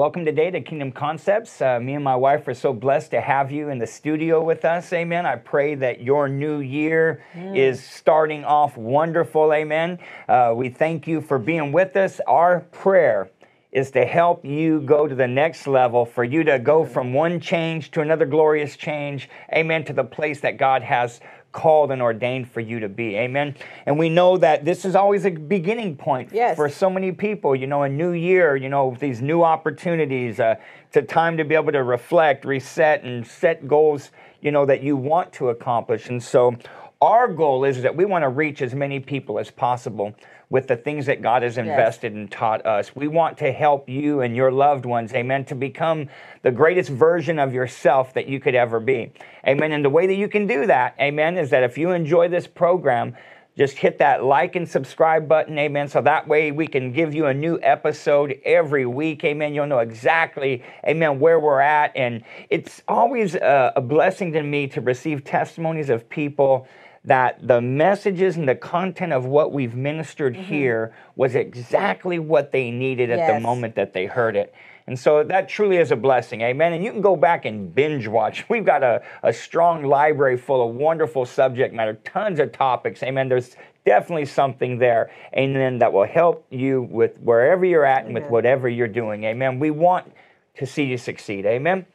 Welcome today to Kingdom Concepts. Uh, me and my wife are so blessed to have you in the studio with us. Amen. I pray that your new year mm. is starting off wonderful. Amen. Uh, we thank you for being with us. Our prayer is to help you go to the next level, for you to go from one change to another glorious change. Amen. To the place that God has called and ordained for you to be. Amen. And we know that this is always a beginning point yes. for so many people. You know, a new year, you know, these new opportunities. Uh, it's a time to be able to reflect, reset, and set goals, you know, that you want to accomplish. And so our goal is that we want to reach as many people as possible with the things that God has invested yes. and taught us. We want to help you and your loved ones, amen, to become the greatest version of yourself that you could ever be. Amen. And the way that you can do that, amen, is that if you enjoy this program, just hit that like and subscribe button, amen. So that way we can give you a new episode every week, amen. You'll know exactly, amen, where we're at. And it's always a, a blessing to me to receive testimonies of people that the messages and the content of what we've ministered mm-hmm. here was exactly what they needed at yes. the moment that they heard it. And so that truly is a blessing. Amen. And you can go back and binge watch. We've got a, a strong library full of wonderful subject matter, tons of topics. Amen. There's definitely something there. Amen. That will help you with wherever you're at and with whatever you're doing. Amen. We want to see you succeed. Amen.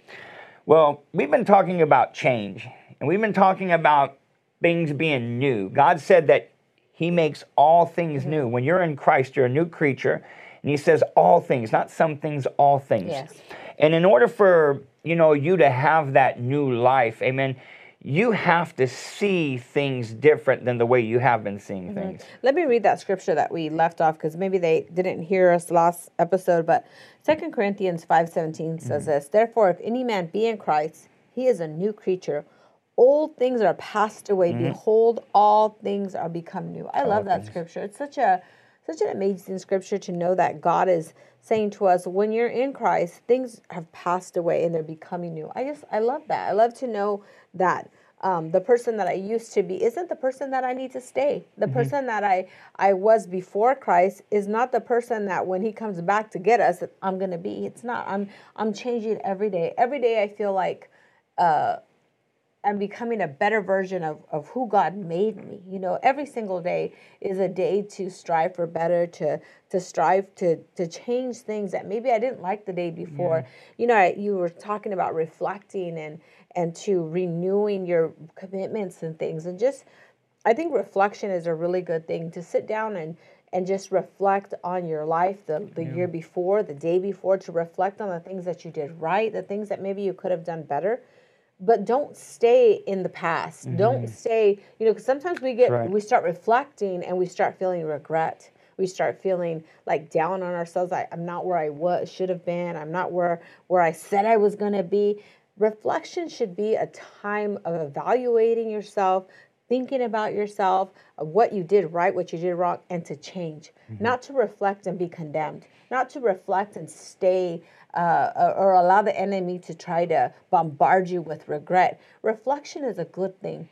Well, we've been talking about change, and we've been talking about things being new. God said that He makes all things mm-hmm. new. When you're in Christ, you're a new creature. And He says all things, not some things, all things. Yes. And in order for you know you to have that new life, amen, you have to see things different than the way you have been seeing mm-hmm. things. Let me read that scripture that we left off because maybe they didn't hear us last episode, but Second Corinthians 5:17 says mm-hmm. this, therefore if any man be in Christ, he is a new creature old things are passed away mm-hmm. behold all things are become new i all love that things. scripture it's such a such an amazing scripture to know that god is saying to us when you're in christ things have passed away and they're becoming new i just i love that i love to know that um, the person that I used to be isn't the person that I need to stay. The mm-hmm. person that I I was before Christ is not the person that when He comes back to get us, I'm gonna be. It's not. I'm I'm changing every day. Every day I feel like uh, I'm becoming a better version of, of who God made me. You know, every single day is a day to strive for better, to to strive to to change things that maybe I didn't like the day before. Yeah. You know, I, you were talking about reflecting and and to renewing your commitments and things, and just I think reflection is a really good thing to sit down and and just reflect on your life the, the yeah. year before, the day before, to reflect on the things that you did right, the things that maybe you could have done better but don't stay in the past. Mm-hmm. Don't stay, you know, because sometimes we get, right. we start reflecting and we start feeling regret. We start feeling like down on ourselves. I, am not where I was, should have been. I'm not where where I said I was going to be. Reflection should be a time of evaluating yourself, thinking about yourself, what you did right, what you did wrong, and to change. Mm-hmm. Not to reflect and be condemned. Not to reflect and stay uh, or allow the enemy to try to bombard you with regret. Reflection is a good thing.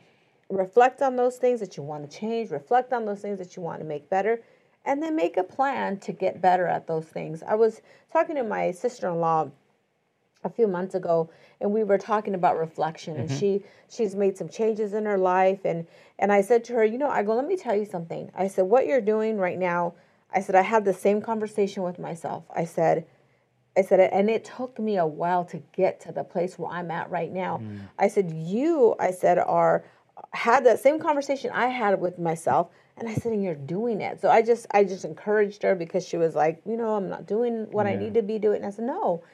Reflect on those things that you want to change, reflect on those things that you want to make better, and then make a plan to get better at those things. I was talking to my sister in law a few months ago and we were talking about reflection and mm-hmm. she she's made some changes in her life and and I said to her, you know, I go, let me tell you something. I said, what you're doing right now, I said, I had the same conversation with myself. I said, I said, and it took me a while to get to the place where I'm at right now. Mm. I said, you, I said, are had that same conversation I had with myself, and I said, and you're doing it. So I just, I just encouraged her because she was like, you know, I'm not doing what yeah. I need to be doing. And I said, no.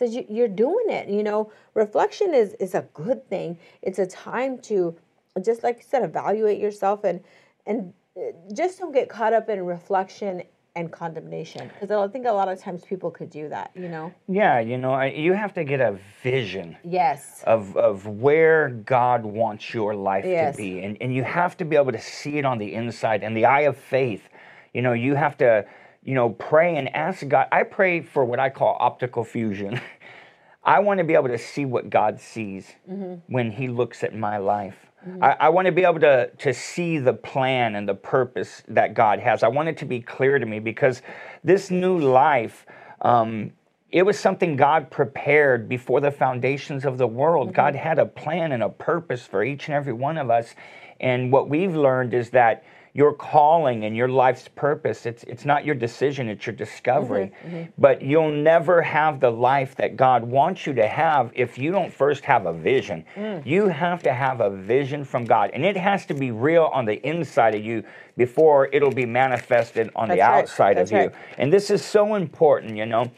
I said, you're doing it. You know, reflection is is a good thing. It's a time to, just like you said, evaluate yourself and and uh, just don't get caught up in reflection and condemnation because I think a lot of times people could do that, you know. Yeah, you know, you have to get a vision. Yes. Of of where God wants your life yes. to be, and and you have to be able to see it on the inside and the eye of faith. You know, you have to, you know, pray and ask God. I pray for what I call optical fusion. I want to be able to see what God sees mm-hmm. when He looks at my life. Mm-hmm. I, I want to be able to, to see the plan and the purpose that God has. I want it to be clear to me because this new life, um, it was something God prepared before the foundations of the world. God had a plan and a purpose for each and every one of us. And what we've learned is that your calling and your life's purpose it's it's not your decision it's your discovery. Mm-hmm, mm-hmm. But you'll never have the life that god wants you to have if you don't first have a vision. Mm. You have to have a vision from god and it has to be real on the inside of you before it'll be manifested on the That's right. outside That's of you. right. and this is so important you know.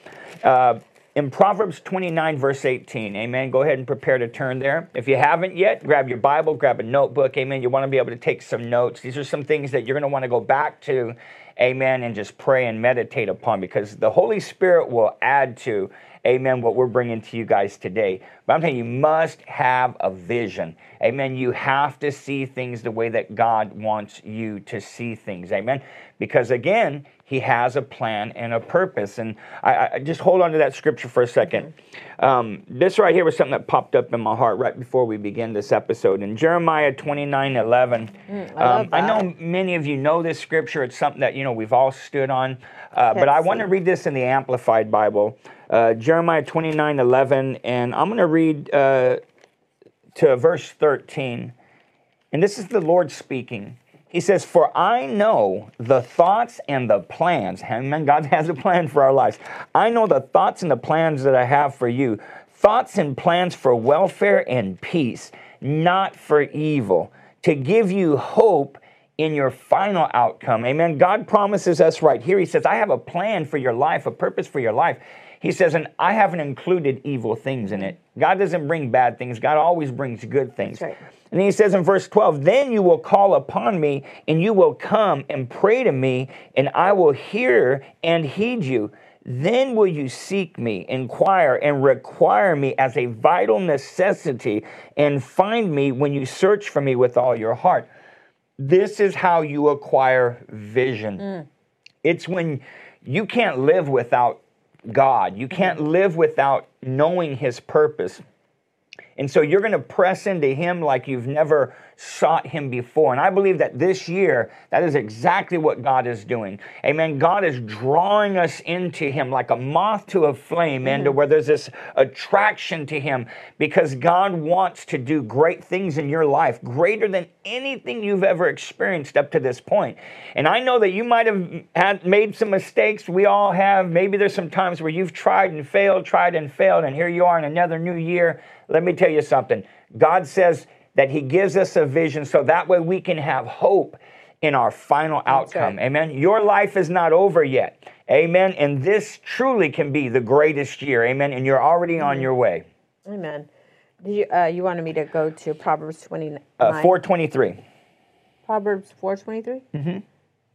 Uh, in Proverbs 29, verse 18, amen. Go ahead and prepare to turn there. If you haven't yet, grab your Bible, grab a notebook, amen. You want to be able to take some notes. These are some things that you're going to want to go back to, amen, and just pray and meditate upon because the Holy Spirit will add to, amen, what we're bringing to you guys today. But I'm you, you must have a vision, amen. You have to see things the way that God wants you to see things, amen. Because again, he has a plan and a purpose. And I, I just hold on to that scripture for a second. Um, this right here was something that popped up in my heart right before we begin this episode. In Jeremiah 29 11, Mm, I um, I know many of you know this scripture. It's something that, you know, we've all stood on. Uh, but I want to read this in the Amplified Bible, uh, Jeremiah 29 11. And I'm going to read uh, to verse 13. And this is the Lord speaking. He says, For I know the thoughts and the plans. Amen. God has a plan for our lives. I know the thoughts and the plans that I have for you. Thoughts and plans for welfare and peace, not for evil, to give you hope in your final outcome. Amen. God promises us right here. He says, I have a plan for your life, a purpose for your life. He says, and I haven't included evil things in it. God doesn't bring bad things, God always brings good things. Right. And he says in verse 12, Then you will call upon me, and you will come and pray to me, and I will hear and heed you. Then will you seek me, inquire, and require me as a vital necessity, and find me when you search for me with all your heart. This is how you acquire vision. Mm. It's when you can't live without God, you can't mm-hmm. live without knowing His purpose. And so you're going to press into him like you've never sought him before. And I believe that this year, that is exactly what God is doing. Amen. God is drawing us into him like a moth to a flame, and to where there's this attraction to him because God wants to do great things in your life, greater than anything you've ever experienced up to this point. And I know that you might have had made some mistakes. We all have. Maybe there's some times where you've tried and failed, tried and failed, and here you are in another new year. Let me tell you something. God says that He gives us a vision so that way we can have hope in our final outcome. right. Amen. Your life is not over yet. Amen. And this truly can be the greatest year. Amen. And you're already on your way. Amen. Did you, uh, you wanted me to go to Proverbs 29? Uh, 423. Proverbs 423? Mm-hmm.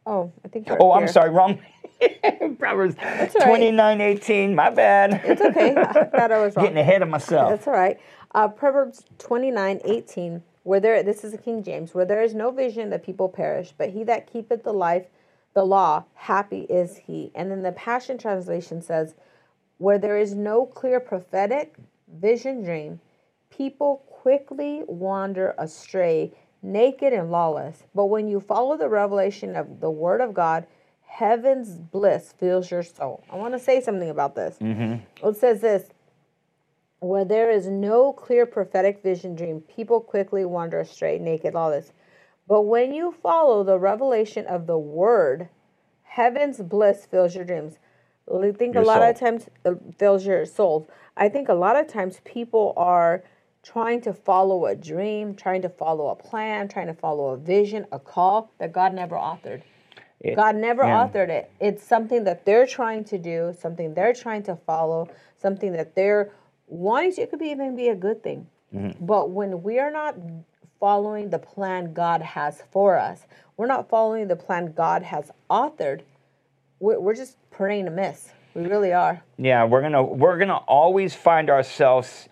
Oh, I think Oh, I'm here. sorry, wrong. Proverbs right. 29, 18. My bad. It's okay. I thought I was wrong. Getting ahead of myself. That's all right. Uh, Proverbs 29, 18, where there, this is the King James, where there is no vision, the people perish, but he that keepeth the life, the law, happy is he. And then the Passion Translation says, where there is no clear prophetic vision dream, people quickly wander astray, naked and lawless. But when you follow the revelation of the Word of God, heaven's bliss fills your soul. I want to say something about this. It says this where there is no clear prophetic vision dream, people quickly wander astray, naked, lawless. But when you follow the revelation of the word, heaven's bliss fills your dreams. I think Your a lot of times uh, fills your soul. I think a lot of times people are trying to follow a dream, trying to follow a plan, trying to follow a vision, a call that God never authored. It- God never yeah. authored it. It's something that they're trying to do, something they're trying to follow, something that they're wanting to. It could be even be a good thing. Mm-hmm. But when we are not following the plan God has for us, we're not following the plan God has authored. We're, we're just praying amiss. We really are. Yeah, we're gonna we're gonna always find ourselves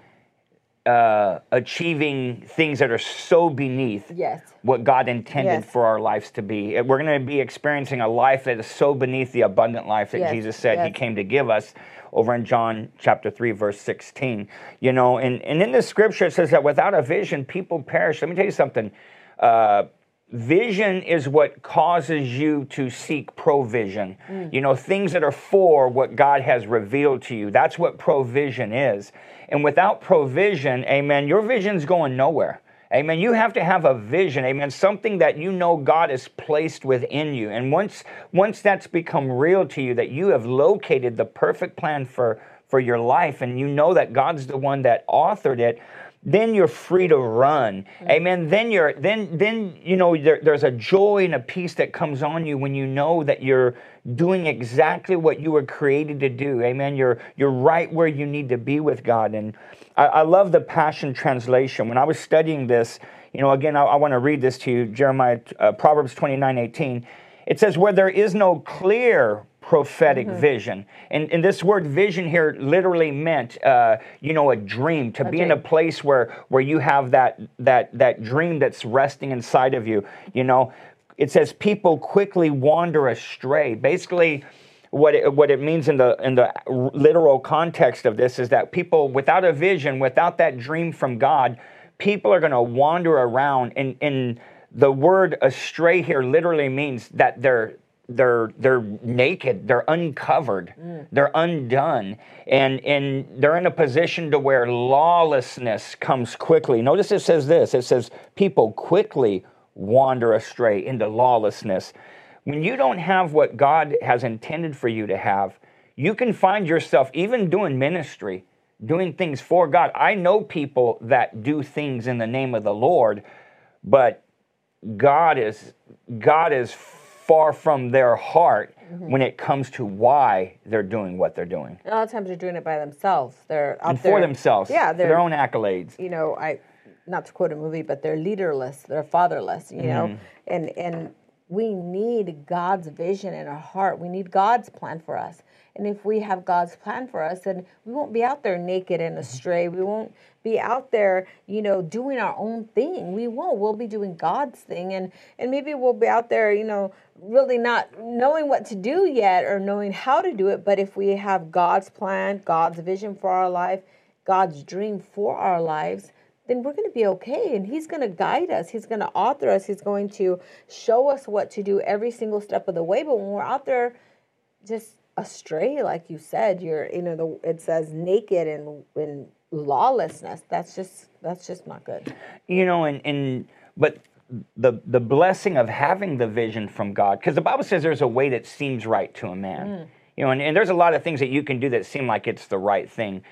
uh, achieving things that are so beneath Yes. what God intended Yes. for our lives to be. We're going to be experiencing a life that is so beneath the abundant life that Yes, Jesus said He came to give us over in John chapter 3 verse 16. You know, and, and in the scripture it says that without a vision people perish. Let me tell you something. Uh, vision is what causes you to seek provision. You know, things that are for what God has revealed to you. That's what provision is. And without provision, amen, your vision's going nowhere. Amen. You have to have a vision. Amen. Something that you know God has placed within you. And once once that's become real to you, that you have located the perfect plan for for your life, and you know that God's the one that authored it, then you're free to run. Amen. Then you're then then you know there, there's a joy and a peace that comes on you when you know that you're doing exactly what you were created to do. Amen. You're you're right where you need to be with God. And I, I love the Passion Translation. When I was studying this, you know, again, I, I want to read this to you, Jeremiah, uh, Proverbs 29, 18. It says, where there is no clear prophetic vision. And, and this word vision here literally meant, uh, you know, a dream, to be in a place where, where you have that, that, that dream that's resting inside of you, you know. It says people quickly wander astray. Basically, what it, what it means in the in the literal context of this is that people without a vision, without that dream from God, people are going to wander around. And, and the word astray here literally means that they're they're they're naked, they're uncovered, mm. they're undone, and and they're in a position to where lawlessness comes quickly. Notice it says this. It says people quickly wander astray into lawlessness. When you don't have what God has intended for you to have, you can find yourself even doing ministry, doing things for God. I know people that do things in the name of the Lord, but God is God is far from their heart mm-hmm. when it comes to why they're doing what they're doing. A lot of times they're doing it by themselves. They're out And there for themselves, Yeah, their own accolades. you know, I not to quote a movie, but they're leaderless, they're fatherless, you know, mm-hmm. and and we need God's vision in our heart. We need God's plan for us. And if we have God's plan for us, then we won't be out there naked and mm-hmm. astray. We won't be out there, you know, doing our own thing. We won't. We'll be doing God's thing, and and maybe we'll be out there, you know, really not knowing what to do yet or knowing how to do it. But if we have God's plan, God's vision for our life, God's dream for our lives, then we're going to be okay. And He's going to guide us. He's going to author us. He's going to show us what to do every single step of the way. But when we're out there just astray, like you said, you're, you know, the, it says naked and, and lawlessness. That's just, that's just not good. you know and and but the the blessing of having the vision from god because the bible says there's a way that seems right to a man mm. you know and, and there's a lot of things that you can do that seem like it's the right thing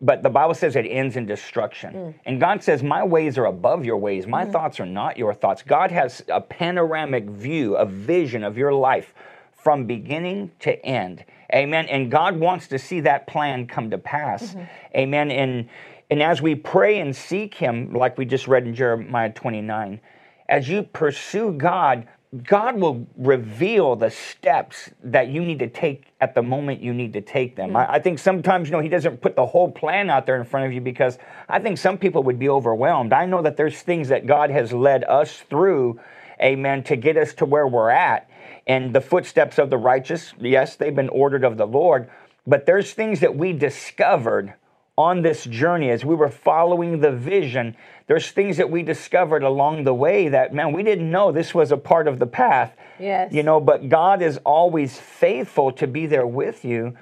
but the bible says it ends in destruction mm. and god says my ways are above your ways my mm. thoughts are not your thoughts god has a panoramic view a vision of your life from beginning to end. Amen. And God wants to see that plan come to pass. Mm-hmm. Amen. And and as we pray and seek him, like we just read in Jeremiah 29, as you pursue God, God will reveal the steps that you need to take at the moment you need to take them. Mm-hmm. I, I think sometimes, you know, He doesn't put the whole plan out there in front of you because I think some people would be overwhelmed. I know that there's things that God has led us through, amen, to get us to where we're at. And the footsteps of the righteous, yes, they've been ordered of the Lord, but there's things that we discovered on this journey as we were following the vision. There's things that we discovered along the way that, man, we didn't know this was a part of the path. Yes. You know, but God is always faithful to be there with you.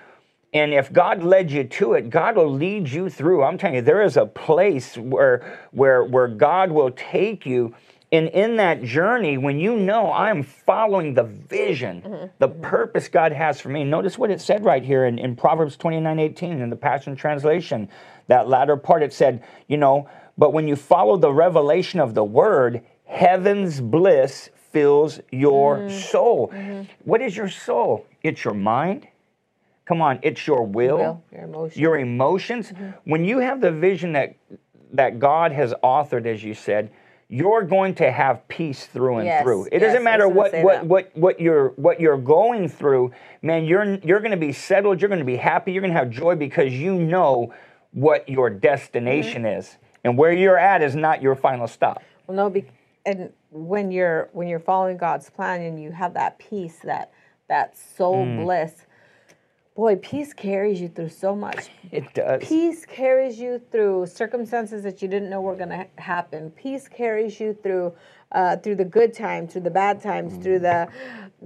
And if God led you to it, God will lead you through. I'm telling you, there is a place where where where God will take you. And in that journey, when you know I'm following the vision, mm-hmm. the mm-hmm. purpose God has for me, notice what it said right here in, in Proverbs 29 18 in the Passion Translation. That latter part, it said, you know, but when you follow the revelation of the word, heaven's bliss fills your mm-hmm. soul. What is your soul? It's your mind. Come on, it's your will, Will, your emotion. your emotions. When you have the vision that that God has authored, as you said, you're going to have peace through and Yes, through. It yes, doesn't matter what what, what what you're what you're going through, man. You're you're going to be settled. You're going to be happy. You're going to have joy because you know what your destination Mm-hmm. is, and where you're at is not your final stop. Well, no, be, and when you're when you're following God's plan and you have that peace, that that soul Mm. bliss, boy, peace carries you through so much. It does. Peace carries you through circumstances that you didn't know were going to happen. Peace carries you through uh, through the good times, through the bad times, through the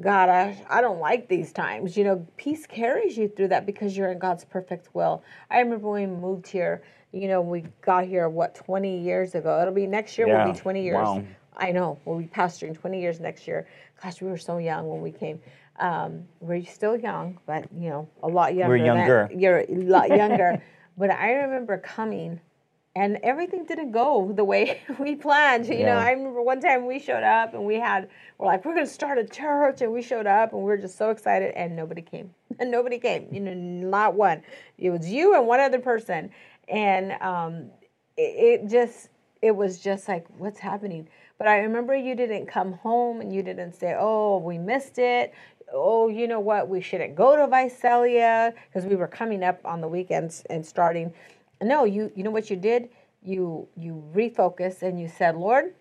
God, I, I don't like these times. You know, peace carries you through that because you're in God's perfect will. I remember when we moved here, you know, we got here, what, 20 years ago? It'll be next year, Yeah. will be 20 years. Wow. I know, we'll be pastoring 20 years next year. Gosh, we were so young when we came. Um, we're still young, but, you know, a lot younger. than- younger. you're a lot younger. but I remember coming and everything didn't go the way we planned. You know, I remember one time we showed up and we had, we're like, we're going to start a church. And we showed up and we were just so excited and nobody came. And nobody came, you know, not one. It was you and one other person. And um, it, it just, it was just like, what's happening? But I remember you didn't come home and you didn't say, oh, we missed it. Oh, you know what? We shouldn't go to Visalia because we were coming up on the weekends and starting. No, you you know what you did? You you refocused and you said, Lord,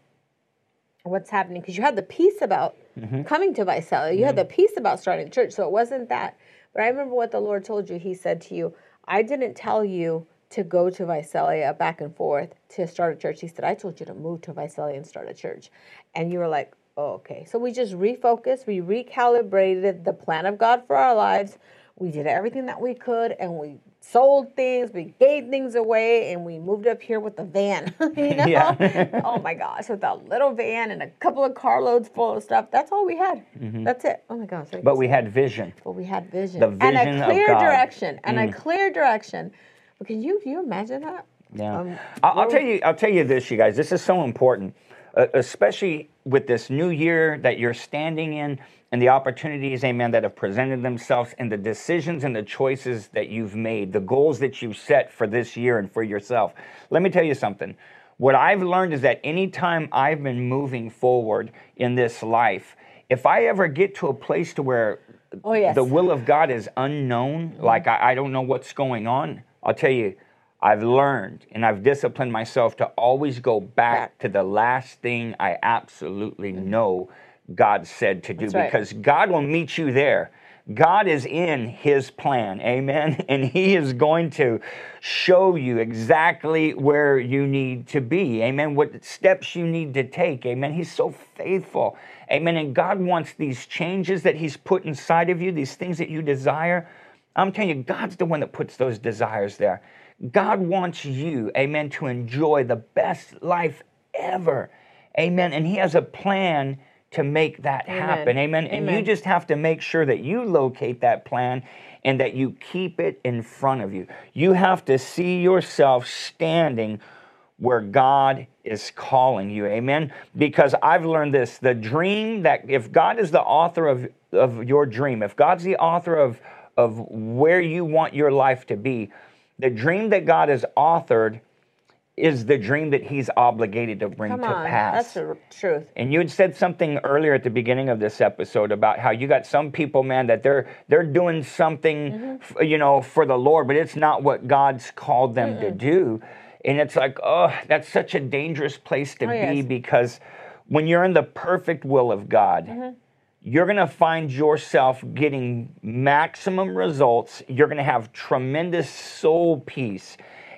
what's happening? Because you had the peace about mm-hmm. coming to Visalia. You had the mm-hmm. peace about starting the church. So it wasn't that. But I remember what the Lord told you. He said to you, I didn't tell you to go to Visalia back and forth to start a church. He said, I told you to move to Visalia and start a church. And you were like, oh, okay. So we just refocused, we recalibrated the plan of God for our lives. We did everything that we could and we sold things, we gave things away, and we moved up here with a van. you know? Yeah. oh my gosh, with a little van and a couple of carloads full of stuff. That's all we had. That's it. Oh my gosh. Mm-hmm. But we had vision. But we had vision, The and vision a of clear. Mm. direction, and a clear direction. But can you can you imagine that? Yeah, Um, I'll, I'll tell you. I'll tell you this, you guys. This is so important, uh, especially with this new year that you're standing in, and the opportunities, amen, that have presented themselves, and the decisions and the choices that you've made, the goals that you've set for this year and for yourself. Let me tell you something. What I've learned is that anytime I've been moving forward in this life, if I ever get to a place to where Oh, yes. the will of God is unknown, mm-hmm. like I, I don't know what's going on, I'll tell you, I've learned and I've disciplined myself to always go back, to the last thing I absolutely mm-hmm. know God said to do right. because God will meet you there. God is in his plan, amen? And he is going to show you exactly where you need to be, amen? What steps you need to take, amen? He's so faithful, amen? And God wants these changes that he's put inside of you, these things that you desire. I'm telling you, God's the one that puts those desires there. God wants you, amen, to enjoy the best life ever, amen? And he has a plan to make that Amen. happen, amen? And you just have to make sure that you locate that plan and that you keep it in front of you. You have to see yourself standing where God is calling you. Amen. Because I've learned this the dream that if God is the author of, of your dream, if God's the author of, of where you want your life to be, the dream that God has authored is the dream that He's obligated to bring Come to on, pass. that's the truth. And you had said something earlier at the beginning of this episode about how you got some people, man, that they're they're doing something, Mm-hmm. f- you know, for the Lord, but it's not what God's called them to do. And it's like, oh, that's such a dangerous place to Oh, be yes. because when you're in the perfect will of God, Mm-hmm. You're going to find yourself getting maximum results. You're going to have tremendous soul peace.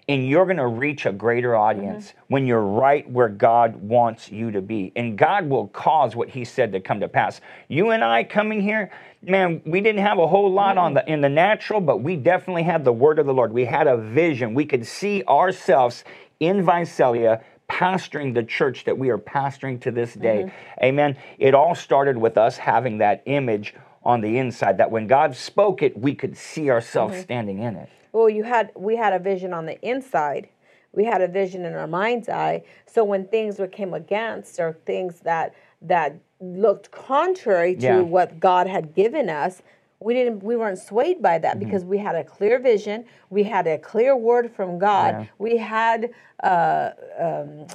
And you're going to reach a greater audience mm-hmm. when you're right where God wants you to be. And God will cause what He said to come to pass. You and I coming here, man, we didn't have a whole lot on the in the natural, but we definitely had the word of the Lord. We had a vision. We could see ourselves in Visalia pastoring the church that we are pastoring to this day. Mm-hmm. Amen. It all started with us having that image on the inside that when God spoke it, we could see ourselves mm-hmm. standing in it. Well, you had we had a vision on the inside. We had a vision in our mind's eye. So when things were came against or things that that looked contrary to Yeah. what God had given us, we didn't we weren't swayed by that Mm-hmm. because we had a clear vision. We had a clear word from God. Yeah. We had uh, um,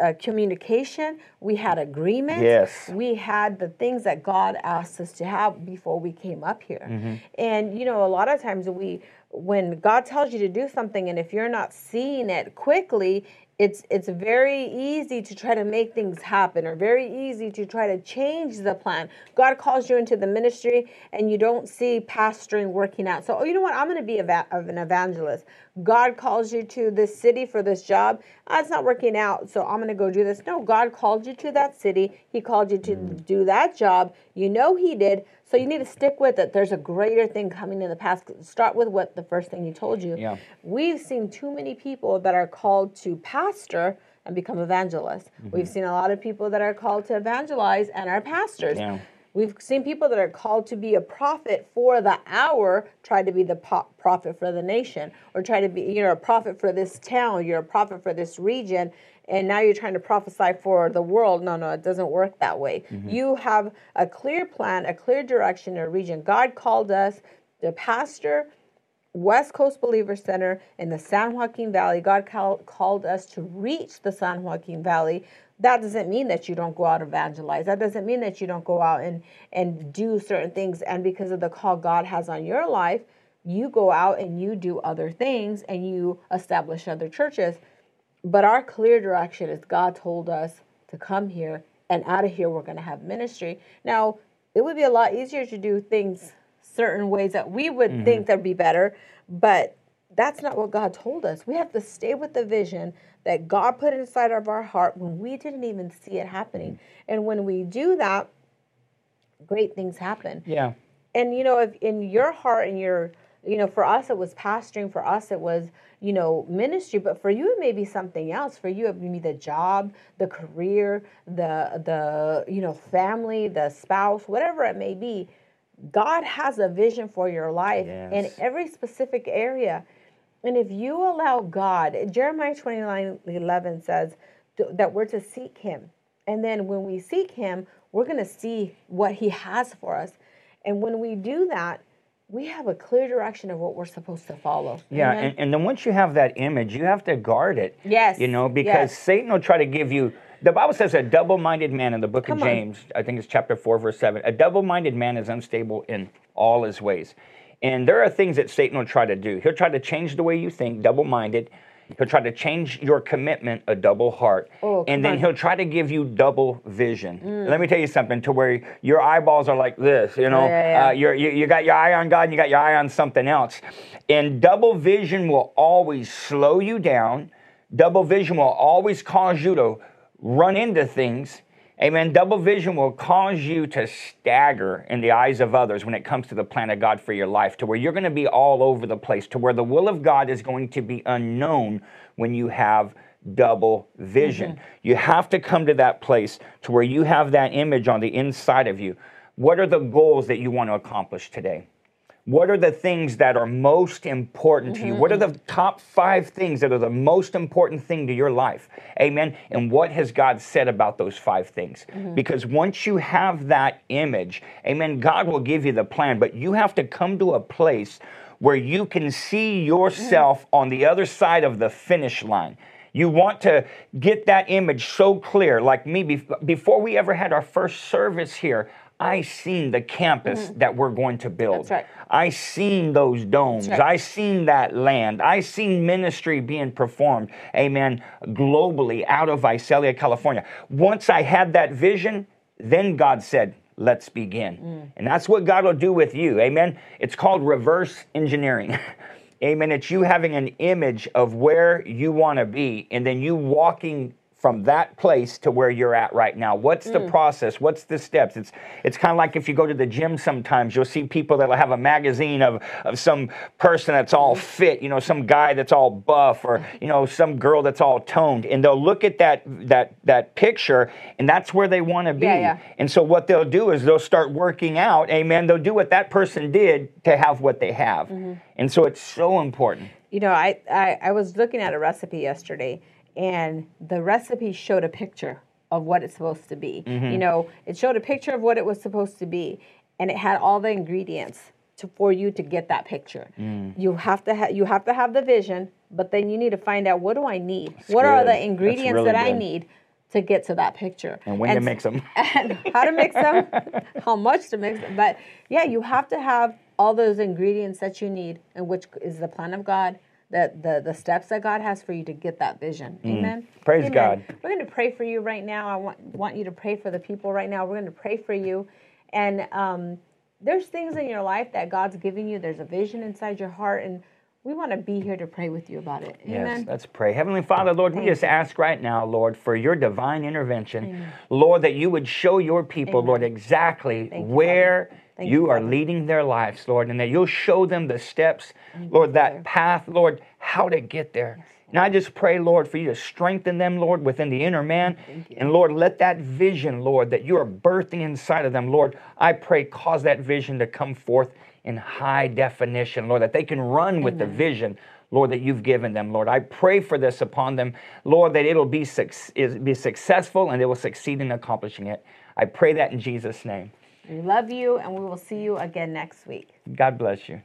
uh, communication. We had agreement. Yes. We had the things that God asked us to have before we came up here. Mm-hmm. And you know, a lot of times we when God tells you to do something and if you're not seeing it quickly, it's it's very easy to try to make things happen or very easy to try to change the plan. God calls you into the ministry and you don't see pastoring working out. So oh you know what? I'm going to be va- an evangelist. God calls you to this city for this job. Oh, it's not working out so i'm going to go do this. No god called you to that city. He called you to mm. do that job. You know he did so you need to stick with it. There's a greater thing coming in the past. Start with what the first thing he told you. Yeah. We've seen too many people that are called to pastor and become evangelists. Mm-hmm. We've seen a lot of people that are called to evangelize and are pastors. Yeah. We've seen people that are called to be a prophet for the hour try to be the prophet for the nation, or try to be, you're a prophet for this town, you're a prophet for this region, and now you're trying to prophesy for the world. No, no, it doesn't work that way. Mm-hmm. You have a clear plan, a clear direction, a region. God called us the pastor West Coast Believer Center in the San Joaquin Valley. God call, called us to reach the San Joaquin Valley. That doesn't mean that you don't go out evangelize. That doesn't mean that you don't go out and, and do certain things. And because of the call God has on your life, you go out and you do other things and you establish other churches. But our clear direction is God told us to come here, and out of here, we're going to have ministry. Now, it would be a lot easier to do things certain ways that we would mm-hmm. think that'd be better, but that's not what God told us. We have to stay with the vision that God put inside of our heart when we didn't even see it happening. And when we do that, great things happen. Yeah. And you know, if in your heart and your, you know, for us it was pastoring, for us it was you know, ministry, but for you it may be something else. For you, it may be the job, the career, the the you know, family, the spouse, whatever it may be. God has a vision for your life yes. in every specific area. And if you allow God, Jeremiah 29 11 says that we're to seek Him. And then when we seek Him, we're going to see what He has for us. And when we do that, we have a clear direction of what we're supposed to follow. Yeah, and, and, then once you have that image, you have to guard it. Yes. You know, because yes. Satan will try to give you. The Bible says a double minded man in the book Come of James, on. I think it's chapter 4, verse 7. A double minded man is unstable in all his ways. And there are things that Satan will try to do. He'll try to change the way you think, double minded. He'll try to change your commitment a double heart. Oh, and then on. he'll try to give you double vision. Mm. Let me tell you something to where your eyeballs are like this, you know? Yeah, yeah, yeah. Uh, you're, you, you got your eye on God and you got your eye on something else. And double vision will always slow you down. Double vision will always cause you to run into things Amen. Double vision will cause you to stagger in the eyes of others when it comes to the plan of God for your life, to where you're going to be all over the place, to where the will of God is going to be unknown when you have double vision. Mm-hmm. You have to come to that place to where you have that image on the inside of you. What are the goals that you want to accomplish today? What are the things that are most important mm-hmm. to you? What are the top five things that are the most important thing to your life? Amen. And what has God said about those five things? Mm-hmm. Because once you have that image, amen, God will give you the plan, but you have to come to a place where you can see yourself mm-hmm. on the other side of the finish line. You want to get that image so clear. Like me, before we ever had our first service here, I seen the campus mm-hmm. that we're going to build. That's right. I seen those domes. Right. I seen that land. I seen ministry being performed, amen, globally out of Visalia, California. Once I had that vision, then God said, let's begin. Mm. And that's what God will do with you. Amen. It's called reverse engineering. amen. It's you having an image of where you want to be and then you walking from that place to where you're at right now? What's the mm. process? What's the steps? It's it's kind of like if you go to the gym sometimes, you'll see people that'll have a magazine of, of some person that's all mm. fit, you know, some guy that's all buff or, you know, some girl that's all toned. And they'll look at that that that picture and that's where they want to be. Yeah, yeah. And so what they'll do is they'll start working out, amen. They'll do what that person did to have what they have. Mm-hmm. And so it's so important. You know, I, I, I was looking at a recipe yesterday and the recipe showed a picture of what it's supposed to be. Mm-hmm. You know, it showed a picture of what it was supposed to be, and it had all the ingredients to, for you to get that picture. Mm. You have to ha- you have to have the vision, but then you need to find out what do I need? That's what good. are the ingredients really that good. I need to get to that picture? And when and, to mix them? And how to mix them? how much to mix them? But yeah, you have to have all those ingredients that you need, and which is the plan of God the, the the steps that God has for you to get that vision. Amen. Mm. Praise Amen. God. We're going to pray for you right now. I want want you to pray for the people right now. We're going to pray for you, and um, there's things in your life that God's giving you. There's a vision inside your heart, and we want to be here to pray with you about it. Amen. Yes, let's pray. Heavenly Father, Lord, we just ask right now, Lord, for your divine intervention. Lord, that you would show your people, Lord, exactly you, where Father. Thank you are Father. leading their lives, Lord, and that you'll show them the steps, Lord, that path, Lord, how to get there. And I just pray, Lord, for you to strengthen them, Lord, within the inner man. And Lord, let that vision, Lord, that you are birthing inside of them, Lord, I pray, cause that vision to come forth in high definition, Lord, that they can run with the vision. Lord, that you've given them, Lord. I pray for this upon them, Lord, that it'll be, is- be successful and they will succeed in accomplishing it. I pray that in Jesus' name. We love you, and we will see you again next week. God bless you.